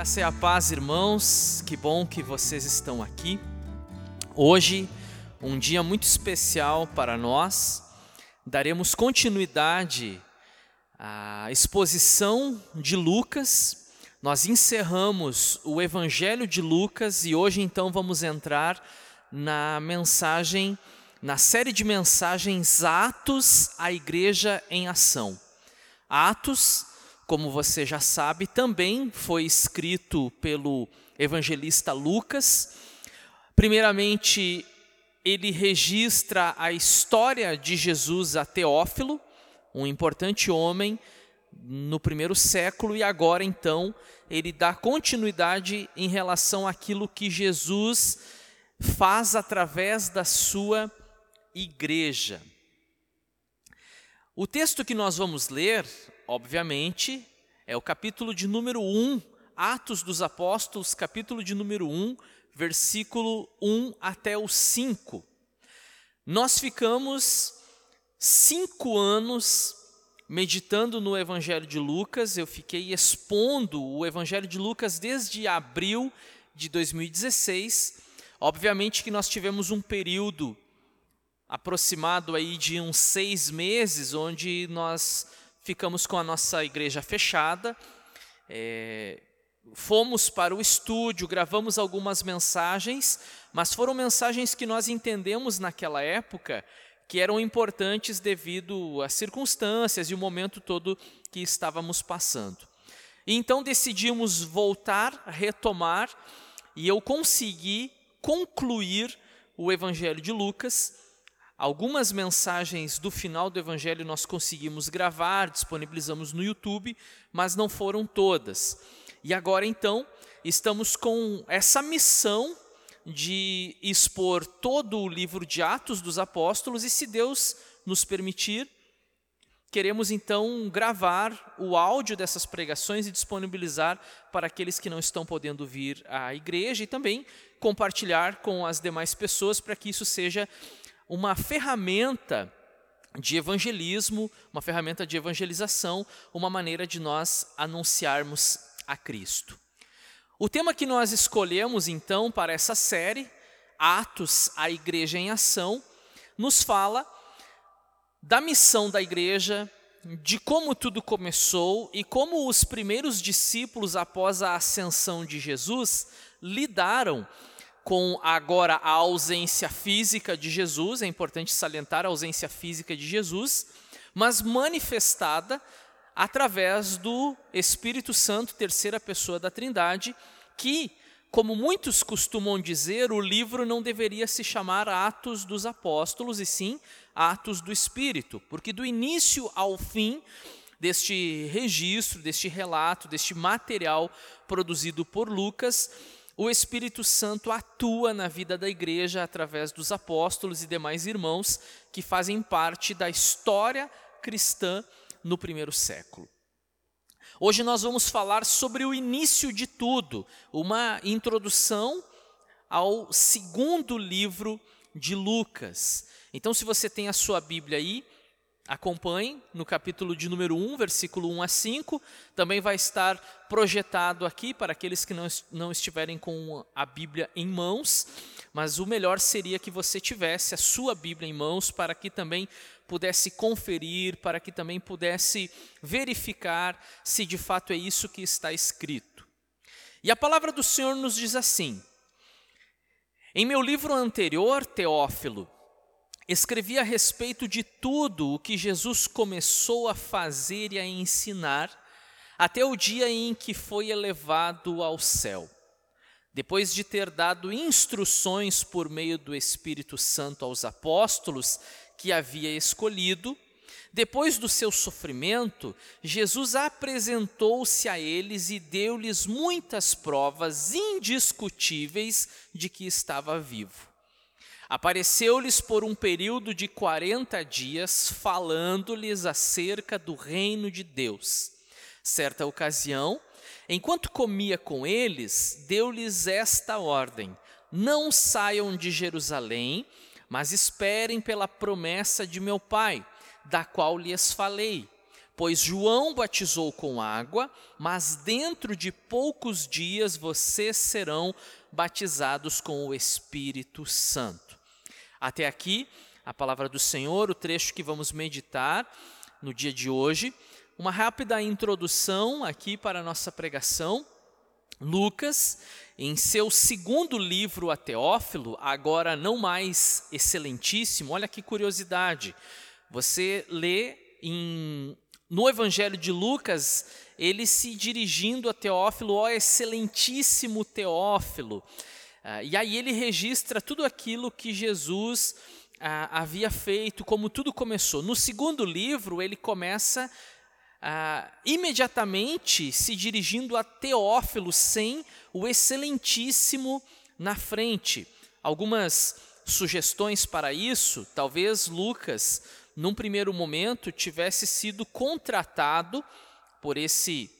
graça e a paz, irmãos. Que bom que vocês estão aqui. Hoje, um dia muito especial para nós. Daremos continuidade à exposição de Lucas. Nós encerramos o Evangelho de Lucas e hoje então vamos entrar na mensagem, na série de mensagens Atos à Igreja em Ação. Atos como você já sabe, também foi escrito pelo evangelista Lucas. Primeiramente, ele registra a história de Jesus a Teófilo, um importante homem no primeiro século, e agora então ele dá continuidade em relação àquilo que Jesus faz através da sua igreja. O texto que nós vamos ler, obviamente, é o capítulo de número 1, Atos dos Apóstolos, capítulo de número 1, versículo 1 até o 5. Nós ficamos cinco anos meditando no Evangelho de Lucas, eu fiquei expondo o Evangelho de Lucas desde abril de 2016. Obviamente que nós tivemos um período aproximado aí de uns seis meses, onde nós ficamos com a nossa igreja fechada, é, fomos para o estúdio, gravamos algumas mensagens, mas foram mensagens que nós entendemos naquela época que eram importantes devido às circunstâncias e o momento todo que estávamos passando. E então decidimos voltar, retomar, e eu consegui concluir o Evangelho de Lucas Algumas mensagens do final do Evangelho nós conseguimos gravar, disponibilizamos no YouTube, mas não foram todas. E agora então, estamos com essa missão de expor todo o livro de Atos dos Apóstolos, e se Deus nos permitir, queremos então gravar o áudio dessas pregações e disponibilizar para aqueles que não estão podendo vir à igreja e também compartilhar com as demais pessoas para que isso seja uma ferramenta de evangelismo, uma ferramenta de evangelização, uma maneira de nós anunciarmos a Cristo. O tema que nós escolhemos então para essa série, Atos, a Igreja em Ação, nos fala da missão da igreja, de como tudo começou e como os primeiros discípulos, após a ascensão de Jesus, lidaram com agora a ausência física de Jesus, é importante salientar a ausência física de Jesus, mas manifestada através do Espírito Santo, terceira pessoa da Trindade, que, como muitos costumam dizer, o livro não deveria se chamar Atos dos Apóstolos, e sim Atos do Espírito, porque do início ao fim deste registro, deste relato, deste material produzido por Lucas, o Espírito Santo atua na vida da igreja através dos apóstolos e demais irmãos que fazem parte da história cristã no primeiro século. Hoje nós vamos falar sobre o início de tudo, uma introdução ao segundo livro de Lucas. Então, se você tem a sua Bíblia aí, Acompanhe no capítulo de número 1, versículo 1 a 5. Também vai estar projetado aqui para aqueles que não, não estiverem com a Bíblia em mãos. Mas o melhor seria que você tivesse a sua Bíblia em mãos para que também pudesse conferir, para que também pudesse verificar se de fato é isso que está escrito. E a palavra do Senhor nos diz assim: Em meu livro anterior, Teófilo, escrevi a respeito de tudo o que Jesus começou a fazer e a ensinar, até o dia em que foi elevado ao céu. Depois de ter dado instruções por meio do Espírito Santo aos apóstolos que havia escolhido, depois do seu sofrimento, Jesus apresentou-se a eles e deu-lhes muitas provas indiscutíveis de que estava vivo. Apareceu-lhes por um período de 40 dias, falando-lhes acerca do reino de Deus. Certa ocasião, enquanto comia com eles, deu-lhes esta ordem: Não saiam de Jerusalém, mas esperem pela promessa de meu Pai, da qual lhes falei Pois João batizou com água, mas dentro de poucos dias vocês serão batizados com o Espírito Santo. Até aqui, a palavra do Senhor, o trecho que vamos meditar no dia de hoje. Uma rápida introdução aqui para a nossa pregação. Lucas, em seu segundo livro a Teófilo, agora não mais excelentíssimo, olha que curiosidade. Você lê em, no Evangelho de Lucas, ele se dirigindo a Teófilo, ó excelentíssimo Teófilo. Ah, e aí ele registra tudo aquilo que Jesus ah, havia feito, como tudo começou. No segundo livro, ele começa ah, imediatamente se dirigindo a Teófilo, sem o excelentíssimo na frente. Algumas sugestões para isso, talvez Lucas, num primeiro momento, tivesse sido contratado por esse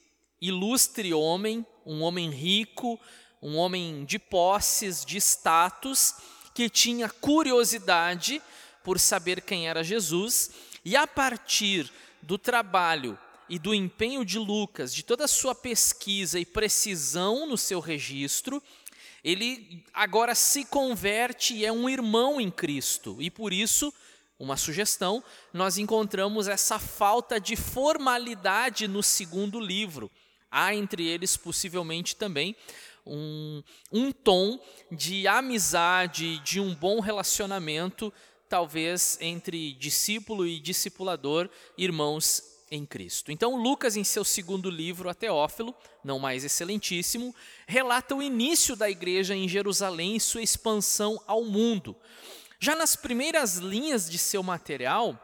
ilustre homem, um homem rico, um homem de posses, de status, que tinha curiosidade por saber quem era Jesus, e a partir do trabalho e do empenho de Lucas, de toda a sua pesquisa e precisão no seu registro, ele agora se converte e é um irmão em Cristo. E por isso, uma sugestão, nós encontramos essa falta de formalidade no segundo livro. Há entre eles possivelmente também um, um tom de amizade, de um bom relacionamento, talvez entre discípulo e discipulador, irmãos em Cristo. Então, Lucas, em seu segundo livro, a Teófilo, não mais excelentíssimo, relata o início da igreja em Jerusalém e sua expansão ao mundo. Já nas primeiras linhas de seu material,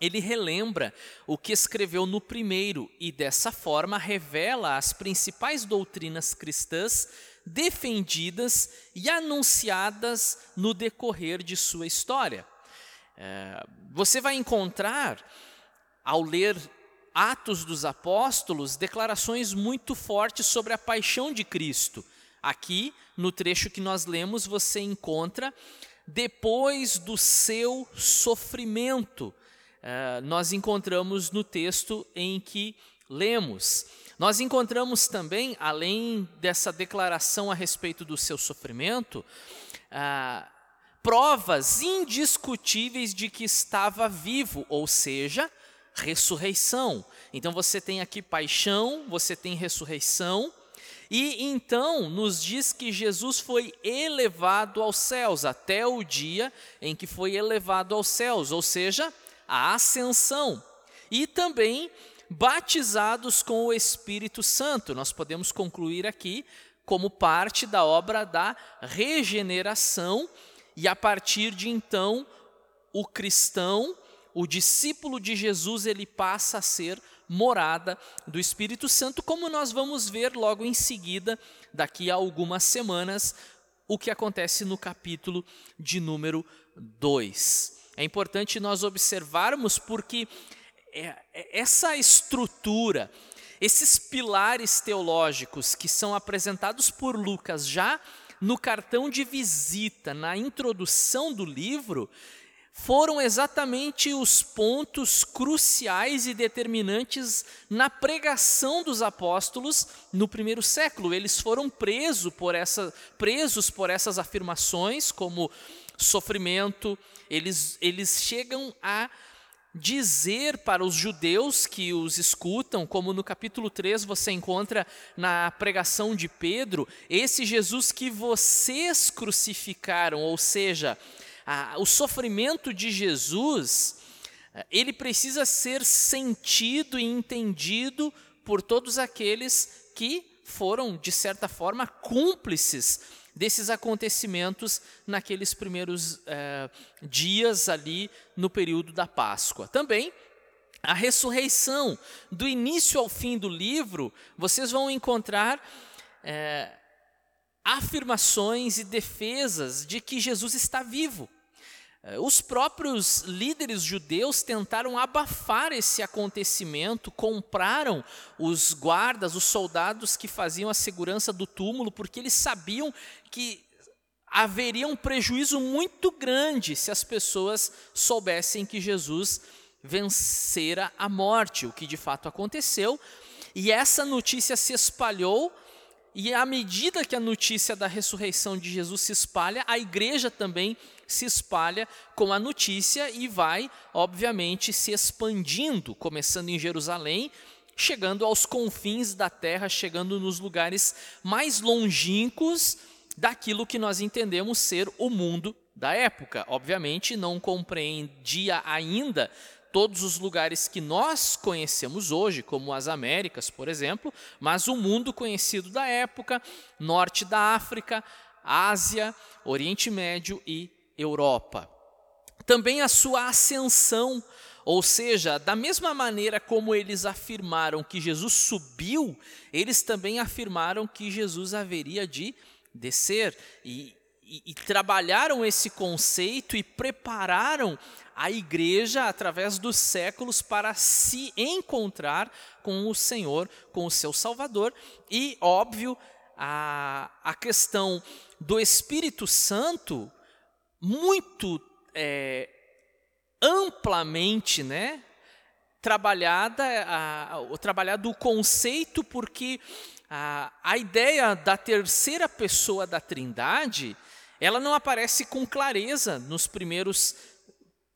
ele relembra o que escreveu no primeiro e, dessa forma, revela as principais doutrinas cristãs defendidas e anunciadas no decorrer de sua história. É, você vai encontrar, ao ler Atos dos Apóstolos, declarações muito fortes sobre a paixão de Cristo. Aqui, no trecho que nós lemos, você encontra depois do seu sofrimento. Uh, nós encontramos no texto em que lemos. Nós encontramos também, além dessa declaração a respeito do seu sofrimento, uh, provas indiscutíveis de que estava vivo, ou seja, ressurreição. Então você tem aqui paixão, você tem ressurreição, e então nos diz que Jesus foi elevado aos céus, até o dia em que foi elevado aos céus, ou seja, a ascensão. E também batizados com o Espírito Santo. Nós podemos concluir aqui como parte da obra da regeneração, e a partir de então, o cristão o discípulo de Jesus ele passa a ser morada do Espírito Santo, como nós vamos ver logo em seguida, daqui a algumas semanas, o que acontece no capítulo de número 2. É importante nós observarmos porque é, é, essa estrutura, esses pilares teológicos que são apresentados por Lucas já no cartão de visita, na introdução do livro, foram exatamente os pontos cruciais e determinantes na pregação dos apóstolos no primeiro século. Eles foram presos por, essa, presos por essas afirmações, como sofrimento, eles, eles chegam a dizer para os judeus que os escutam, como no capítulo 3 você encontra na pregação de Pedro, esse Jesus que vocês crucificaram, ou seja, o sofrimento de Jesus, ele precisa ser sentido e entendido por todos aqueles que foram, de certa forma, cúmplices desses acontecimentos naqueles primeiros eh, dias ali no período da Páscoa. Também a ressurreição, do início ao fim do livro, vocês vão encontrar eh, afirmações e defesas de que Jesus está vivo. Eh, os próprios líderes judeus tentaram abafar esse acontecimento, compraram os guardas, os soldados que faziam a segurança do túmulo, porque eles sabiam que haveria um prejuízo muito grande se as pessoas soubessem que Jesus vencera a morte, o que de fato aconteceu. E essa notícia se espalhou, e à medida que a notícia da ressurreição de Jesus se espalha, a igreja também se espalha com a notícia e vai, obviamente, se expandindo, começando em Jerusalém, chegando aos confins da terra, chegando nos lugares mais longínquos daquilo que nós entendemos ser o mundo da época. Obviamente, não compreendia ainda todos os lugares que nós conhecemos hoje, como as Américas, por exemplo, mas o mundo conhecido da época, norte da África, Ásia, Oriente Médio e Europa. Também a sua ascensão, ou seja, da mesma maneira como eles afirmaram que Jesus subiu, eles também afirmaram que Jesus haveria de descer. E, e, e trabalharam esse conceito e prepararam a igreja através dos séculos para se encontrar com o Senhor, com o seu Salvador. E, óbvio, a, a questão do Espírito Santo muito é, amplamente, né? Trabalhada, a, trabalhado o conceito, porque a, a ideia da terceira pessoa da Trindade, ela não aparece com clareza nos primeiros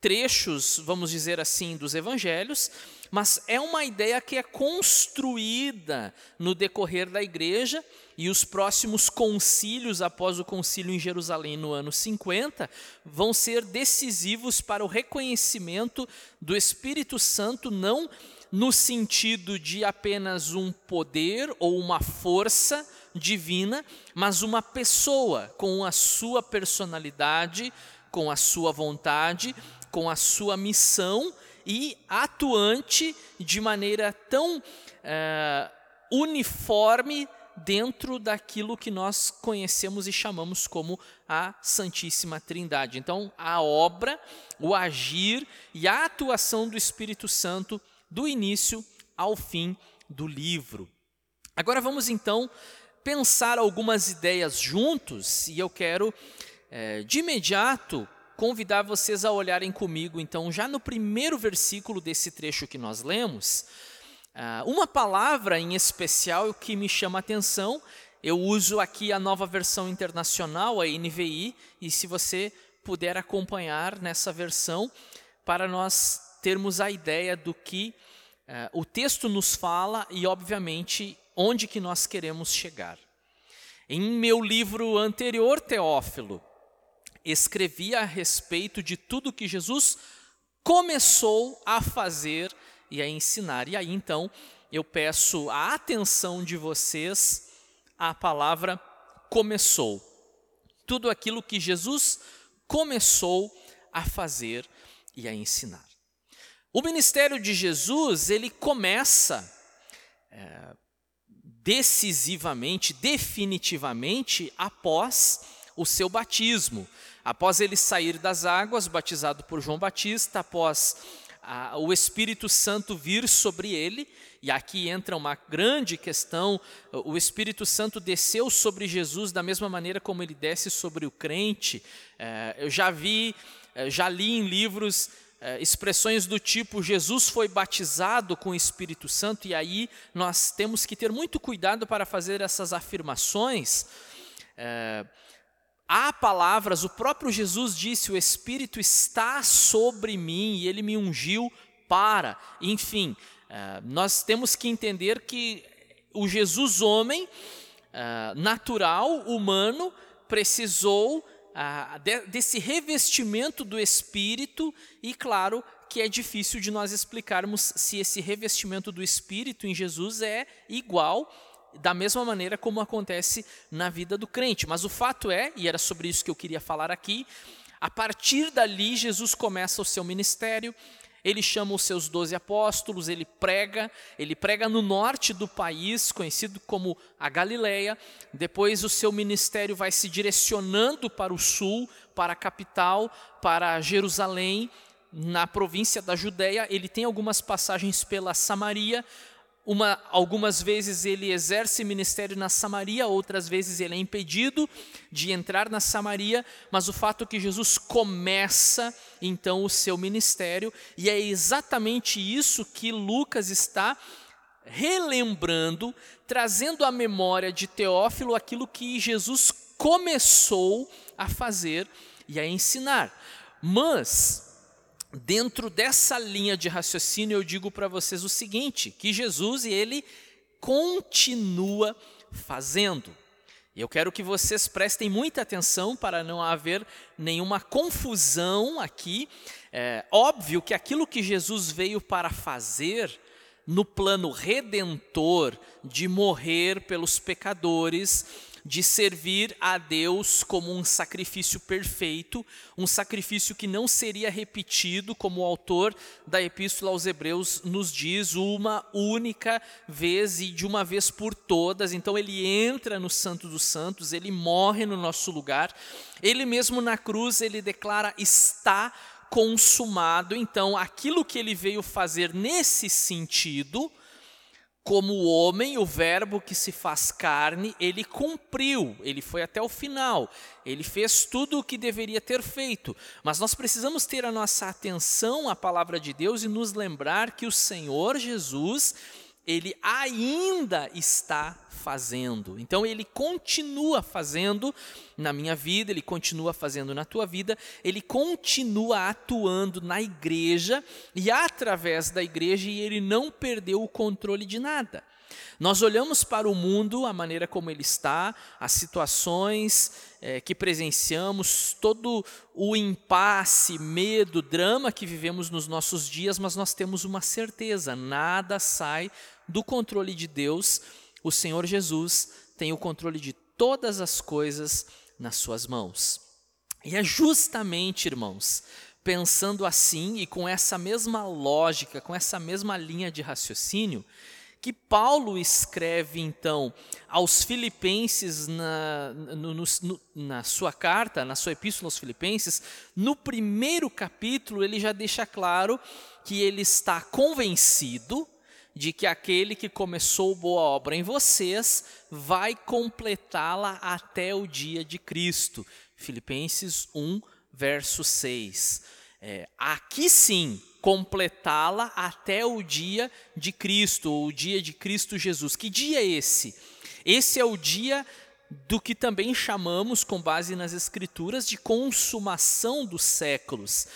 trechos, vamos dizer assim, dos evangelhos, mas é uma ideia que é construída no decorrer da igreja e os próximos concílios após o concílio em Jerusalém no ano 50 vão ser decisivos para o reconhecimento do Espírito Santo não no sentido de apenas um poder ou uma força divina, mas uma pessoa com a sua personalidade, com a sua vontade, com a sua missão e atuante de maneira tão é, uniforme dentro daquilo que nós conhecemos e chamamos como a Santíssima Trindade. Então, a obra, o agir e a atuação do Espírito Santo do início ao fim do livro. Agora vamos então pensar algumas ideias juntos e eu quero é, de imediato convidar vocês a olharem comigo, então, já no primeiro versículo desse trecho que nós lemos, ah, uma palavra em especial que me chama a atenção, eu uso aqui a nova versão internacional, a NVI, e se você puder acompanhar nessa versão, para nós termos a ideia do que uh, o texto nos fala e, obviamente, onde que nós queremos chegar. Em meu livro anterior, Teófilo, escrevi a respeito de tudo que Jesus começou a fazer e a ensinar. E aí então eu peço a atenção de vocês à palavra começou. Tudo aquilo que Jesus começou a fazer e a ensinar. O ministério de Jesus, ele começa é, decisivamente, definitivamente, após o seu batismo. Após ele sair das águas, batizado por João Batista, após a, o Espírito Santo vir sobre ele, e aqui entra uma grande questão: o Espírito Santo desceu sobre Jesus da mesma maneira como ele desce sobre o crente. É, eu já vi, é, já li em livros é, expressões do tipo Jesus foi batizado com o Espírito Santo, e aí nós temos que ter muito cuidado para fazer essas afirmações. É, Há palavras, o próprio Jesus disse: O Espírito está sobre mim e ele me ungiu para. Enfim, eh, nós temos que entender que o Jesus homem, eh, natural, humano, precisou ah, desse revestimento do Espírito, e claro que é difícil de nós explicarmos se esse revestimento do Espírito em Jesus é igual da mesma maneira como acontece na vida do crente. Mas o fato é, e era sobre isso que eu queria falar aqui, a partir dali Jesus começa o seu ministério, ele chama os seus doze apóstolos, ele prega, ele prega no norte do país, conhecido como a Galileia, depois o seu ministério vai se direcionando para o sul, para a capital, para Jerusalém, na província da Judéia, ele tem algumas passagens pela Samaria, uma, algumas vezes ele exerce ministério na Samaria, outras vezes ele é impedido de entrar na Samaria, mas o fato é que Jesus começa então o seu ministério, e é exatamente isso que Lucas está relembrando, trazendo à memória de Teófilo aquilo que Jesus começou a fazer e a ensinar. Mas dentro dessa linha de raciocínio, eu digo para vocês o seguinte: que Jesus ele continua fazendo. E eu quero que vocês prestem muita atenção para não haver nenhuma confusão aqui. É óbvio que aquilo que Jesus veio para fazer no plano redentor de morrer pelos pecadores, de servir a Deus como um sacrifício perfeito, um sacrifício que não seria repetido, como o autor da Epístola aos Hebreus nos diz, uma única vez e de uma vez por todas. Então ele entra no Santo dos Santos, ele morre no nosso lugar. Ele mesmo na cruz, ele declara: está consumado. Então, aquilo que ele veio fazer nesse sentido, como o homem, o verbo que se faz carne, ele cumpriu, ele foi até o final, ele fez tudo o que deveria ter feito. Mas nós precisamos ter a nossa atenção à palavra de Deus e nos lembrar que o Senhor Jesus, ele ainda está fazendo. Então ele continua fazendo na minha vida, ele continua fazendo na tua vida, ele continua atuando na igreja e através da igreja e ele não perdeu o controle de nada. Nós olhamos para o mundo, a maneira como ele está, as situações é, que presenciamos, todo o impasse, medo, drama que vivemos nos nossos dias, mas nós temos uma certeza: nada sai do controle de Deus. O Senhor Jesus tem o controle de todas as coisas nas suas mãos. E é justamente, irmãos, pensando assim e com essa mesma lógica, com essa mesma linha de raciocínio, que Paulo escreve então aos Filipenses na, no, no, na sua carta, na sua epístola aos Filipenses, no primeiro capítulo ele já deixa claro que ele está convencido de que aquele que começou boa obra em vocês vai completá-la até o dia de Cristo. Filipenses 1, verso 6. É, aqui sim, completá-la até o dia de Cristo, ou o dia de Cristo Jesus. Que dia é esse? Esse é o dia do que também chamamos, com base nas Escrituras, de consumação dos séculos.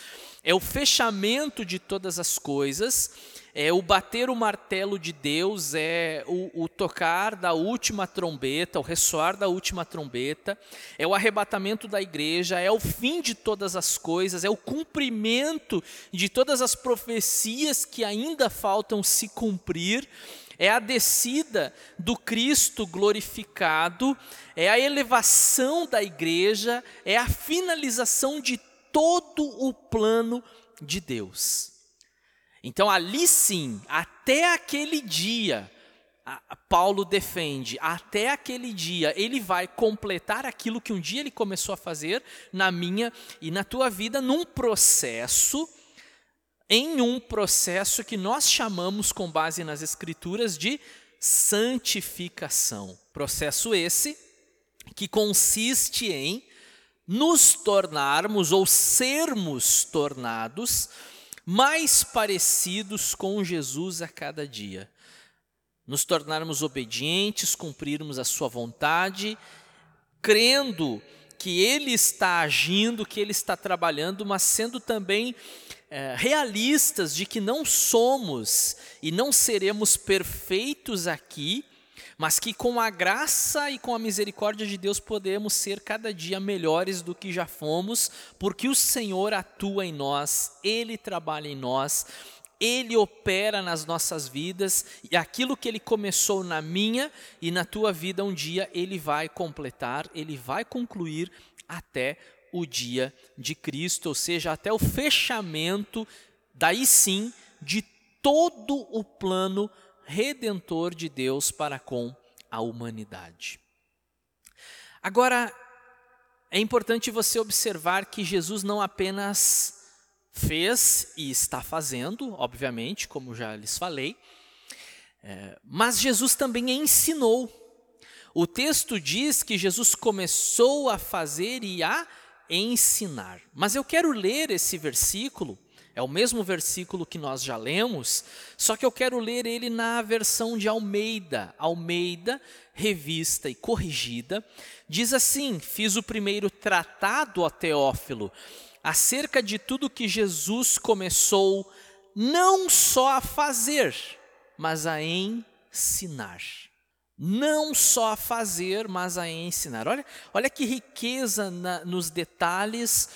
É o fechamento de todas as coisas é o bater o martelo de Deus, é o, o, tocar da última trombeta, o ressoar da última trombeta, é o arrebatamento da igreja, é o fim de todas as coisas, é o cumprimento de todas as profecias que ainda faltam se cumprir, é a descida do Cristo glorificado, é a elevação da igreja, é a finalização de todo o plano de Deus. Então, ali sim, até aquele dia, Paulo defende, até aquele dia, ele vai completar aquilo que um dia ele começou a fazer na minha e na tua vida, num processo, em um processo que nós chamamos, com base nas Escrituras, de santificação. Processo esse que consiste em nos tornarmos ou sermos tornados mais parecidos com Jesus a cada dia. Nos tornarmos obedientes, cumprirmos a Sua vontade, crendo que Ele está agindo, que Ele está trabalhando, mas sendo também é, realistas de que não somos e não seremos perfeitos aqui, mas que com a graça e com a misericórdia de Deus podemos ser cada dia melhores do que já fomos, porque o Senhor atua em nós, Ele trabalha em nós, Ele opera nas nossas vidas e aquilo que Ele começou na minha e na tua vida um dia Ele vai completar, Ele vai concluir até o dia de Cristo, ou seja, até o fechamento, daí sim, de todo o plano redentor de Deus para com a humanidade. Agora, é importante você observar que Jesus não apenas fez e está fazendo, obviamente, como já lhes falei, É, mas Jesus também ensinou. O texto diz que Jesus começou a fazer e a ensinar. Mas eu quero ler esse versículo, é o mesmo versículo que nós já lemos, só que eu quero ler ele na versão de Almeida, Almeida, revista e corrigida. Diz assim: Fiz o primeiro tratado a Teófilo acerca de tudo que Jesus começou não só a fazer, mas a ensinar não só a fazer, mas a ensinar. Olha, olha que riqueza na, nos detalhes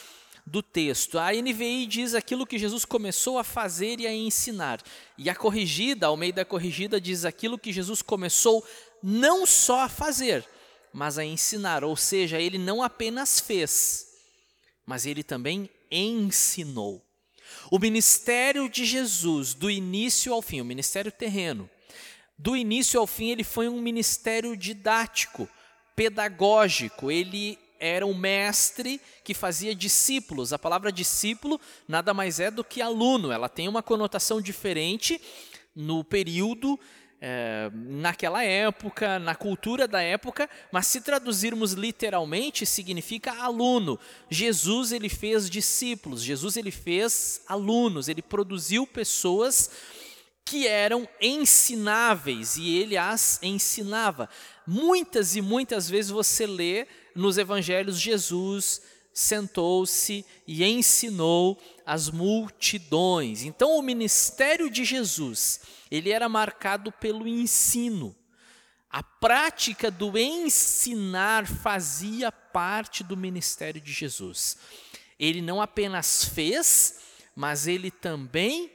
do texto. A NVI diz aquilo que Jesus começou a fazer e a ensinar. E a corrigida, ao meio da corrigida, diz aquilo que Jesus começou não só a fazer, mas a ensinar. Ou seja, ele não apenas fez, mas ele também ensinou. O ministério de Jesus, do início ao fim, o ministério terreno, do início ao fim, ele foi um ministério didático, pedagógico. Ele era um mestre que fazia discípulos. A palavra discípulo nada mais é do que aluno. Ela tem uma conotação diferente no período, é, naquela época, na cultura da época, mas se traduzirmos literalmente, significa aluno. Jesus ele fez discípulos, Jesus ele fez alunos, ele produziu pessoas que eram ensináveis e ele as ensinava. Muitas e muitas vezes você lê nos evangelhos Jesus sentou-se e ensinou as multidões. Então o ministério de Jesus, ele era marcado pelo ensino. A prática do ensinar fazia parte do ministério de Jesus. Ele não apenas fez, mas ele também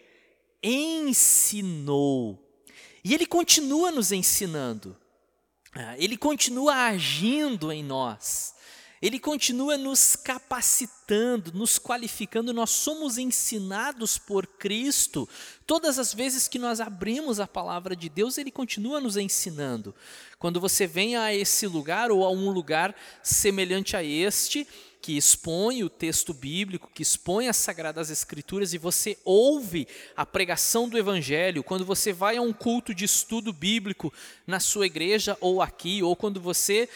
ensinou. E ele continua nos ensinando. Ah, ele continua agindo em nós. Ele continua nos capacitando, nos qualificando. Nós somos ensinados por Cristo. Todas as vezes que nós abrimos a palavra de Deus, Ele continua nos ensinando. Quando você vem a esse lugar ou a um lugar semelhante a este, que expõe o texto bíblico, que expõe as sagradas escrituras e você ouve a pregação do evangelho, quando você vai a um culto de estudo bíblico na sua igreja ou aqui, ou quando você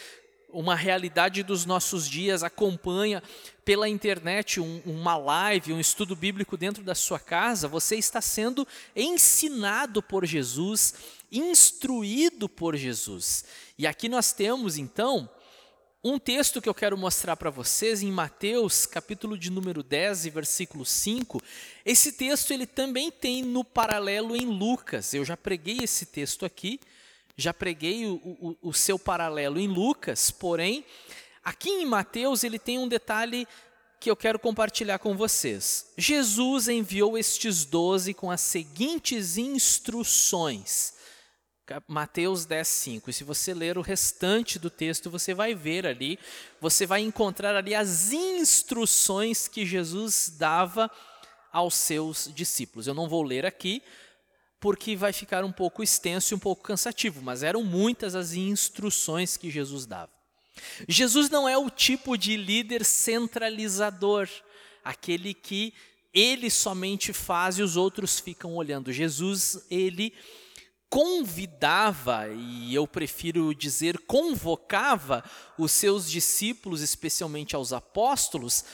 uma realidade dos nossos dias, acompanha pela internet um, uma live, um estudo bíblico dentro da sua casa, você está sendo ensinado por Jesus, instruído por Jesus. E aqui nós temos então um texto que eu quero mostrar para vocês em Mateus, capítulo de número 10 versículo 5. Esse texto ele também tem no paralelo em Lucas. Eu já preguei esse texto aqui, já preguei o, o, o seu paralelo em Lucas, porém, aqui em Mateus ele tem um detalhe que eu quero compartilhar com vocês. Jesus enviou estes doze com as seguintes instruções. Mateus 10, 5. E se você ler o restante do texto, você vai ver ali, você vai encontrar ali as instruções que Jesus dava aos seus discípulos. Eu não vou ler aqui, porque vai ficar um pouco extenso e um pouco cansativo, mas eram muitas as instruções que Jesus dava. Jesus não é o tipo de líder centralizador, aquele que ele somente faz e os outros ficam olhando. Jesus, ele convidava, e eu prefiro dizer convocava, os seus discípulos, especialmente aos apóstolos,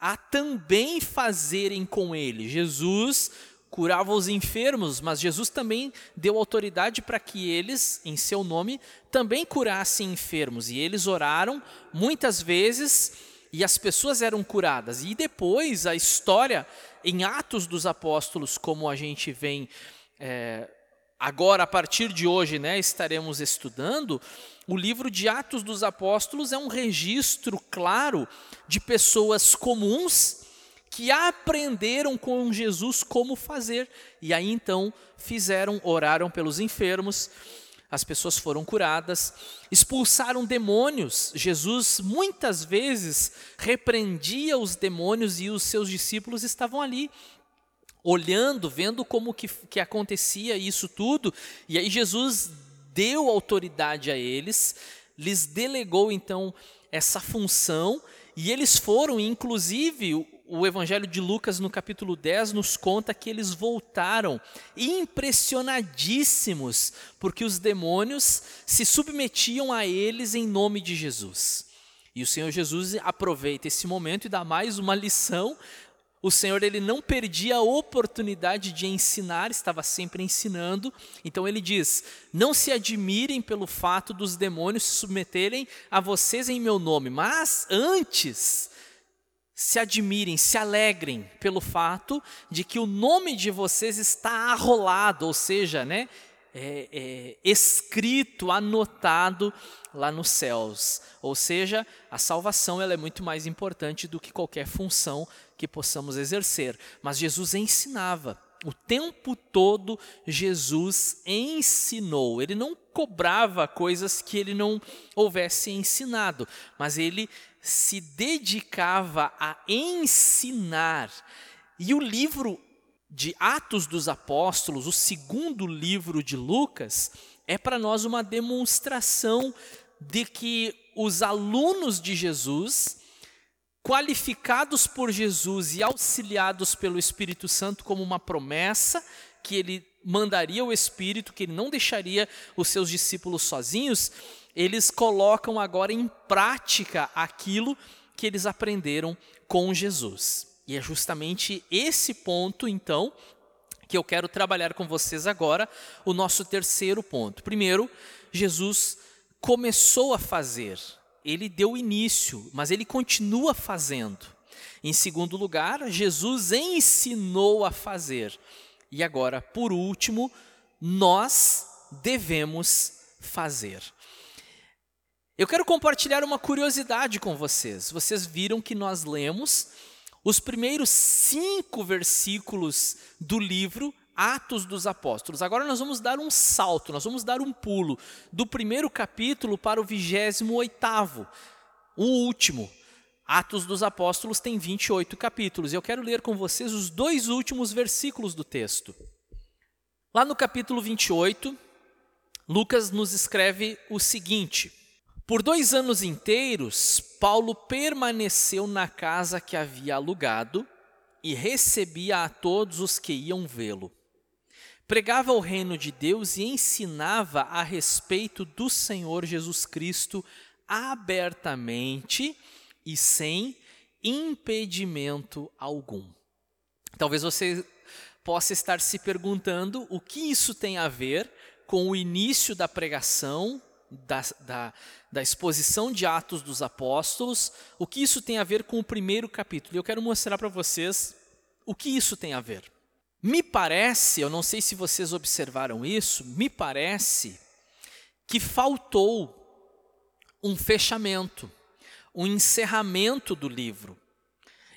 a também fazerem com ele. Jesus curava os enfermos, mas Jesus também deu autoridade para que eles, em seu nome, também curassem enfermos. E eles oraram muitas vezes e as pessoas eram curadas. E depois a história em Atos dos Apóstolos, como a gente vem é, agora, a partir de hoje, né, estaremos estudando, o livro de Atos dos Apóstolos é um registro claro de pessoas comuns que aprenderam com Jesus como fazer. E aí então fizeram, oraram pelos enfermos, as pessoas foram curadas, expulsaram demônios. Jesus muitas vezes repreendia os demônios e os seus discípulos estavam ali olhando, vendo como que, que acontecia isso tudo, e aí Jesus deu autoridade a eles, lhes delegou então essa função, e eles foram, inclusive, o Evangelho de Lucas, no capítulo 10, nos conta que eles voltaram impressionadíssimos, porque os demônios se submetiam a eles em nome de Jesus. E o Senhor Jesus aproveita esse momento e dá mais uma lição. O Senhor ele não perdia a oportunidade de ensinar, estava sempre ensinando. Então ele diz: Não se admirem pelo fato dos demônios se submeterem a vocês em meu nome, mas antes se admirem, se alegrem pelo fato de que o nome de vocês está arrolado, ou seja, né, é, é, escrito, anotado lá nos céus. Ou seja, a salvação ela é muito mais importante do que qualquer função que possamos exercer. Mas Jesus ensinava. O tempo todo Jesus ensinou. Ele não cobrava coisas que ele não houvesse ensinado, mas ele se dedicava a ensinar. E o livro de Atos dos Apóstolos, o segundo livro de Lucas, é para nós uma demonstração de que os alunos de Jesus, qualificados por Jesus e auxiliados pelo Espírito Santo como uma promessa, que ele mandaria o Espírito, que ele não deixaria os seus discípulos sozinhos, eles colocam agora em prática aquilo que eles aprenderam com Jesus. E é justamente esse ponto, então, que eu quero trabalhar com vocês agora, o nosso terceiro ponto. Primeiro, Jesus começou a fazer, ele deu início, mas ele continua fazendo. Em segundo lugar, Jesus ensinou a fazer. E agora, por último, nós devemos fazer. Eu quero compartilhar uma curiosidade com vocês. Vocês viram que nós lemos os primeiros cinco versículos do livro Atos dos Apóstolos. Agora nós vamos dar um salto, nós vamos dar um pulo do primeiro capítulo para o vigésimo oitavo, o último. Atos dos Apóstolos tem 28 capítulos. E eu quero ler com vocês os dois últimos versículos do texto. Lá no capítulo 28, Lucas nos escreve o seguinte: por dois anos inteiros, Paulo permaneceu na casa que havia alugado e recebia a todos os que iam vê-lo. Pregava o reino de Deus e ensinava a respeito do Senhor Jesus Cristo abertamente e sem impedimento algum. Talvez você possa estar se perguntando o que isso tem a ver com o início da pregação, da, da, da exposição de Atos dos Apóstolos, o que isso tem a ver com o primeiro capítulo. E eu quero mostrar para vocês o que isso tem a ver. Me parece, eu não sei se vocês observaram isso, me parece que faltou um fechamento, um encerramento do livro.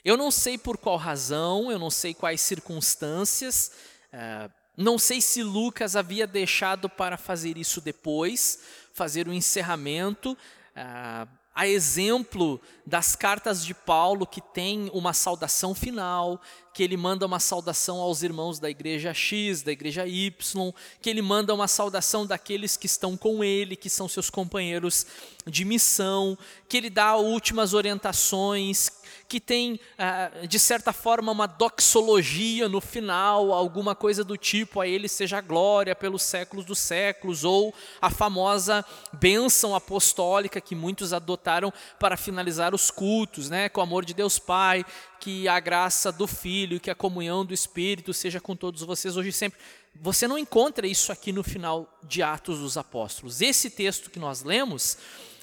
Eu não sei por qual razão, eu não sei quais circunstâncias, é, não sei se Lucas havia deixado para fazer isso depois, fazer o um encerramento, ah, a exemplo das cartas de Paulo, que tem uma saudação final, que ele manda uma saudação aos irmãos da igreja X, da igreja Y, que ele manda uma saudação daqueles que estão com ele, que são seus companheiros de missão, que ele dá últimas orientações, que tem, ah, de certa forma, uma doxologia no final, alguma coisa do tipo, a ele seja glória pelos séculos dos séculos, ou a famosa bênção apostólica que muitos adotaram para finalizar os cultos, né, com o amor de Deus Pai, que a graça do Filho, que a comunhão do Espírito seja com todos vocês hoje e sempre. Você não encontra isso aqui no final de Atos dos Apóstolos. Esse texto que nós lemos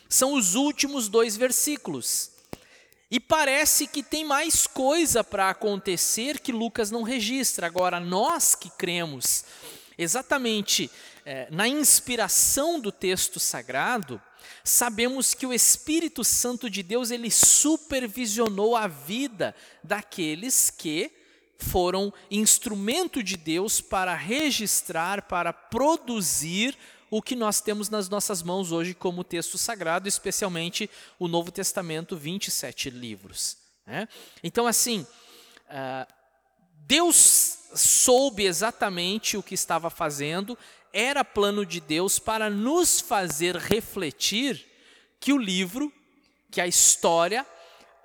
são os últimos dois versículos. E parece que tem mais coisa para acontecer que Lucas não registra. Agora, nós que cremos exatamente é, na inspiração do texto sagrado, sabemos que o Espírito Santo de Deus ele supervisionou a vida daqueles que foram instrumento de Deus para registrar, para produzir o que nós temos nas nossas mãos hoje como texto sagrado, especialmente o Novo Testamento, 27 livros. Né? Então, assim, uh, Deus soube exatamente o que estava fazendo, era plano de Deus para nos fazer refletir que o livro, que a história,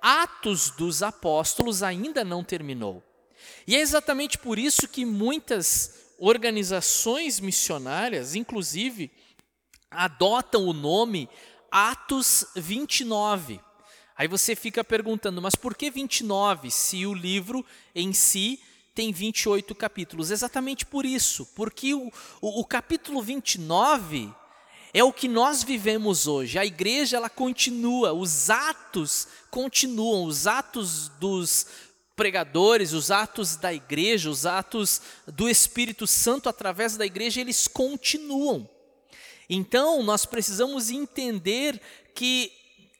Atos dos Apóstolos ainda não terminou. E é exatamente por isso que muitas organizações missionárias, inclusive, adotam o nome Atos 29. Aí você fica perguntando, mas por que 29 se o livro em si tem 28 capítulos? Exatamente por isso, porque o, o, o capítulo 29 é o que nós vivemos hoje. A igreja ela continua, os atos continuam, os atos dos pregadores, os atos da igreja, os atos do Espírito Santo através da igreja, eles continuam. Então, nós precisamos entender que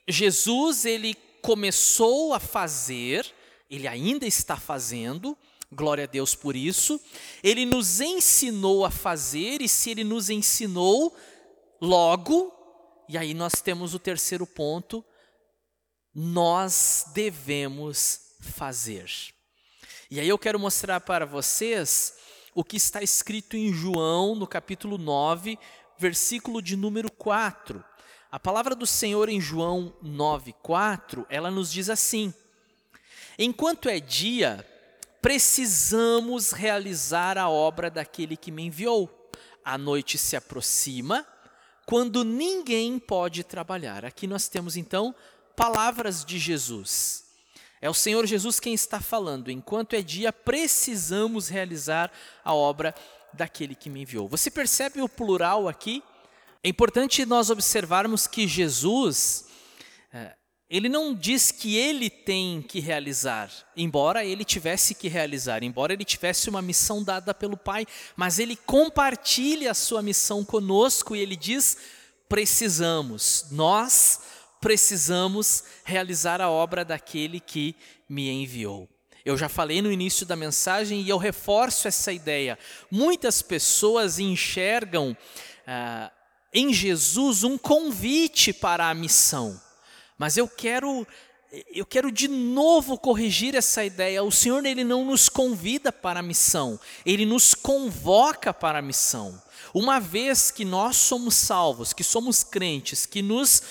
Jesus, ele começou a fazer, ele ainda está fazendo, glória a Deus por isso. Ele nos ensinou a fazer, e se ele nos ensinou, logo, e aí nós temos o terceiro ponto, nós devemos fazer. E aí eu quero mostrar para vocês o que está escrito em João, no capítulo 9, versículo de número 4. A palavra do Senhor em João 9:4, ela nos diz assim: Enquanto é dia, precisamos realizar a obra daquele que me enviou. A noite se aproxima, quando ninguém pode trabalhar. Aqui nós temos então palavras de Jesus. É o Senhor Jesus quem está falando. Enquanto é dia, precisamos realizar a obra daquele que me enviou. Você percebe o plural aqui? É importante nós observarmos que Jesus, ele não diz que ele tem que realizar, embora ele tivesse que realizar, embora ele tivesse uma missão dada pelo Pai, mas ele compartilha a sua missão conosco e ele diz: precisamos, nós precisamos realizar a obra daquele que me enviou. Eu já falei no início da mensagem e eu reforço essa ideia. Muitas pessoas enxergam ah, em Jesus um convite para a missão, mas eu quero eu quero de novo corrigir essa ideia. O Senhor ele não nos convida para a missão, ele nos convoca para a missão. Uma vez que nós somos salvos, que somos crentes, que nos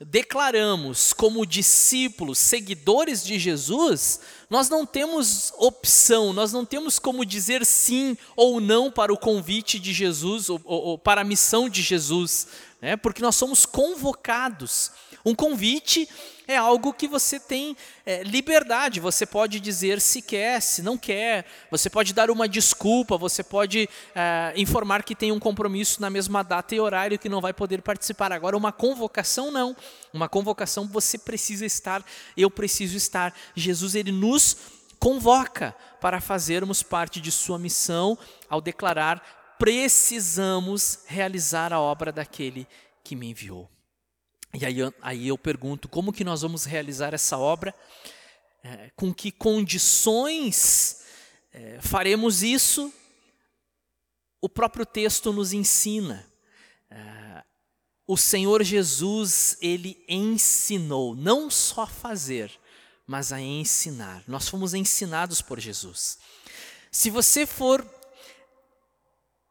declaramos como discípulos, seguidores de Jesus, nós não temos opção, nós não temos como dizer sim ou não para o convite de Jesus, ou, ou, ou para a missão de Jesus, né? porque nós somos convocados. Um convite é algo que você tem é, liberdade, você pode dizer se quer, se não quer, você pode dar uma desculpa, você pode é, informar que tem um compromisso na mesma data e horário que não vai poder participar. Agora, uma convocação não. Uma convocação você precisa estar, eu preciso estar. Jesus, ele nos convoca para fazermos parte de sua missão ao declarar precisamos realizar a obra daquele que me enviou. E aí, aí eu pergunto, como que nós vamos realizar essa obra? É, com que condições é, faremos isso? O próprio texto nos ensina. É, o Senhor Jesus, ele ensinou, não só a fazer, mas a ensinar. Nós fomos ensinados por Jesus. Se você for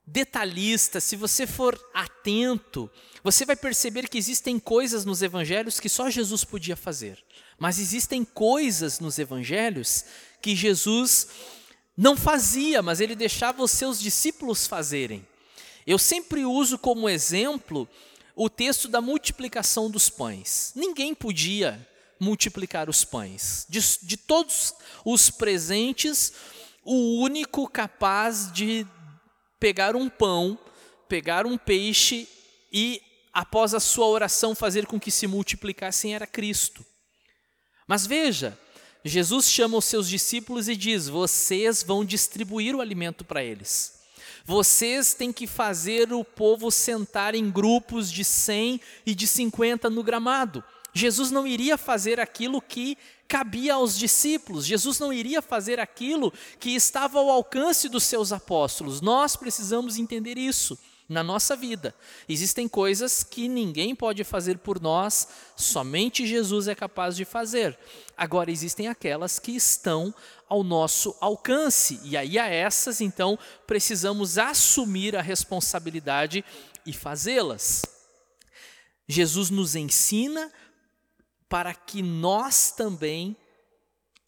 detalhista, se você for atento, você vai perceber que existem coisas nos evangelhos que só Jesus podia fazer. Mas existem coisas nos evangelhos que Jesus não fazia, mas ele deixava os seus discípulos fazerem. Eu sempre uso como exemplo o texto da multiplicação dos pães. Ninguém podia multiplicar os pães. De, de todos os presentes, o único capaz de pegar um pão, pegar um peixe e, após a sua oração, fazer com que se multiplicassem era Cristo. Mas veja, Jesus chama os seus discípulos e diz: Vocês vão distribuir o alimento para eles. Vocês têm que fazer o povo sentar em grupos de 100 e de 50 no gramado. Jesus não iria fazer aquilo que cabia aos discípulos. Jesus não iria fazer aquilo que estava ao alcance dos seus apóstolos. Nós precisamos entender isso na nossa vida. Existem coisas que ninguém pode fazer por nós, somente Jesus é capaz de fazer. Agora, existem aquelas que estão ao nosso alcance, e aí a essas, então, precisamos assumir a responsabilidade e fazê-las. Jesus nos ensina para que nós também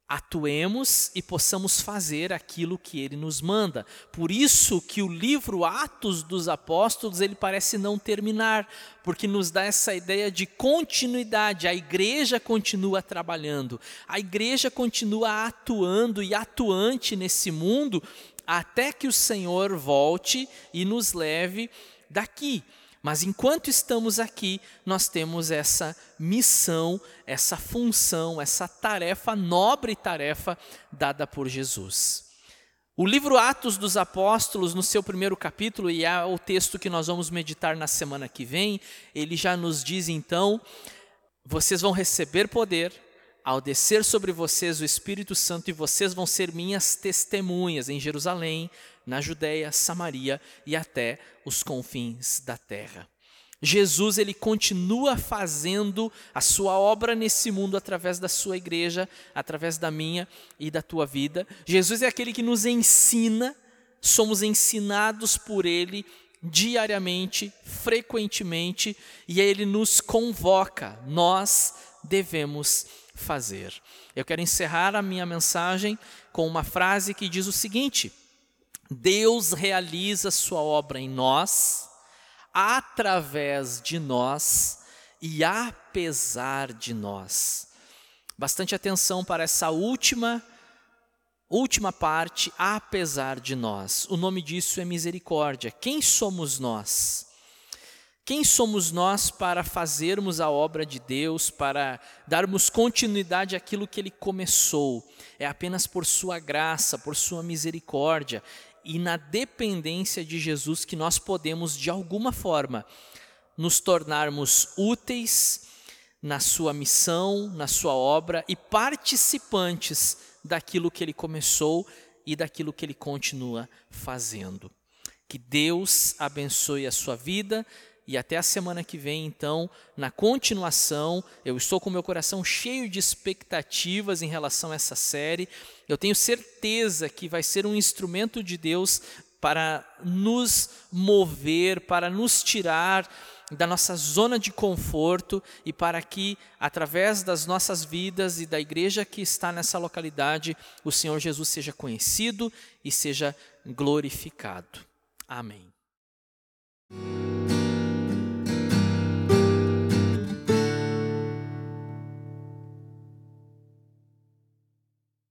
atuemos e possamos fazer aquilo que ele nos manda. Por isso que o livro Atos dos Apóstolos, ele parece não terminar, porque nos dá essa ideia de continuidade. A igreja continua trabalhando, a igreja continua atuando e atuante nesse mundo até que o Senhor volte e nos leve daqui. Mas enquanto estamos aqui, nós temos essa missão, essa função, essa tarefa, nobre tarefa dada por Jesus. O livro Atos dos Apóstolos, no seu primeiro capítulo, e é o texto que nós vamos meditar na semana que vem, ele já nos diz então: vocês vão receber poder ao descer sobre vocês o Espírito Santo, e vocês vão ser minhas testemunhas em Jerusalém, na Judéia, Samaria e até os confins da terra. Jesus ele continua fazendo a sua obra nesse mundo através da sua igreja, através da minha e da tua vida. Jesus é aquele que nos ensina, somos ensinados por ele diariamente, frequentemente, e ele nos convoca. Nós devemos fazer. Eu quero encerrar a minha mensagem com uma frase que diz o seguinte: Deus realiza sua obra em nós, através de nós e apesar de nós. Bastante atenção para essa última última parte, apesar de nós. O nome disso é misericórdia. Quem somos nós? Quem somos nós para fazermos a obra de Deus, para darmos continuidade àquilo que Ele começou? É apenas por Sua graça, por Sua misericórdia e na dependência de Jesus que nós podemos, de alguma forma, nos tornarmos úteis na Sua missão, na Sua obra e participantes daquilo que Ele começou e daquilo que Ele continua fazendo. Que Deus abençoe a sua vida e até a semana que vem, então, na continuação, eu estou com meu coração cheio de expectativas em relação a essa série. Eu tenho certeza que vai ser um instrumento de Deus para nos mover, para nos tirar da nossa zona de conforto e para que, através das nossas vidas e da igreja que está nessa localidade, o Senhor Jesus seja conhecido e seja glorificado. Amém.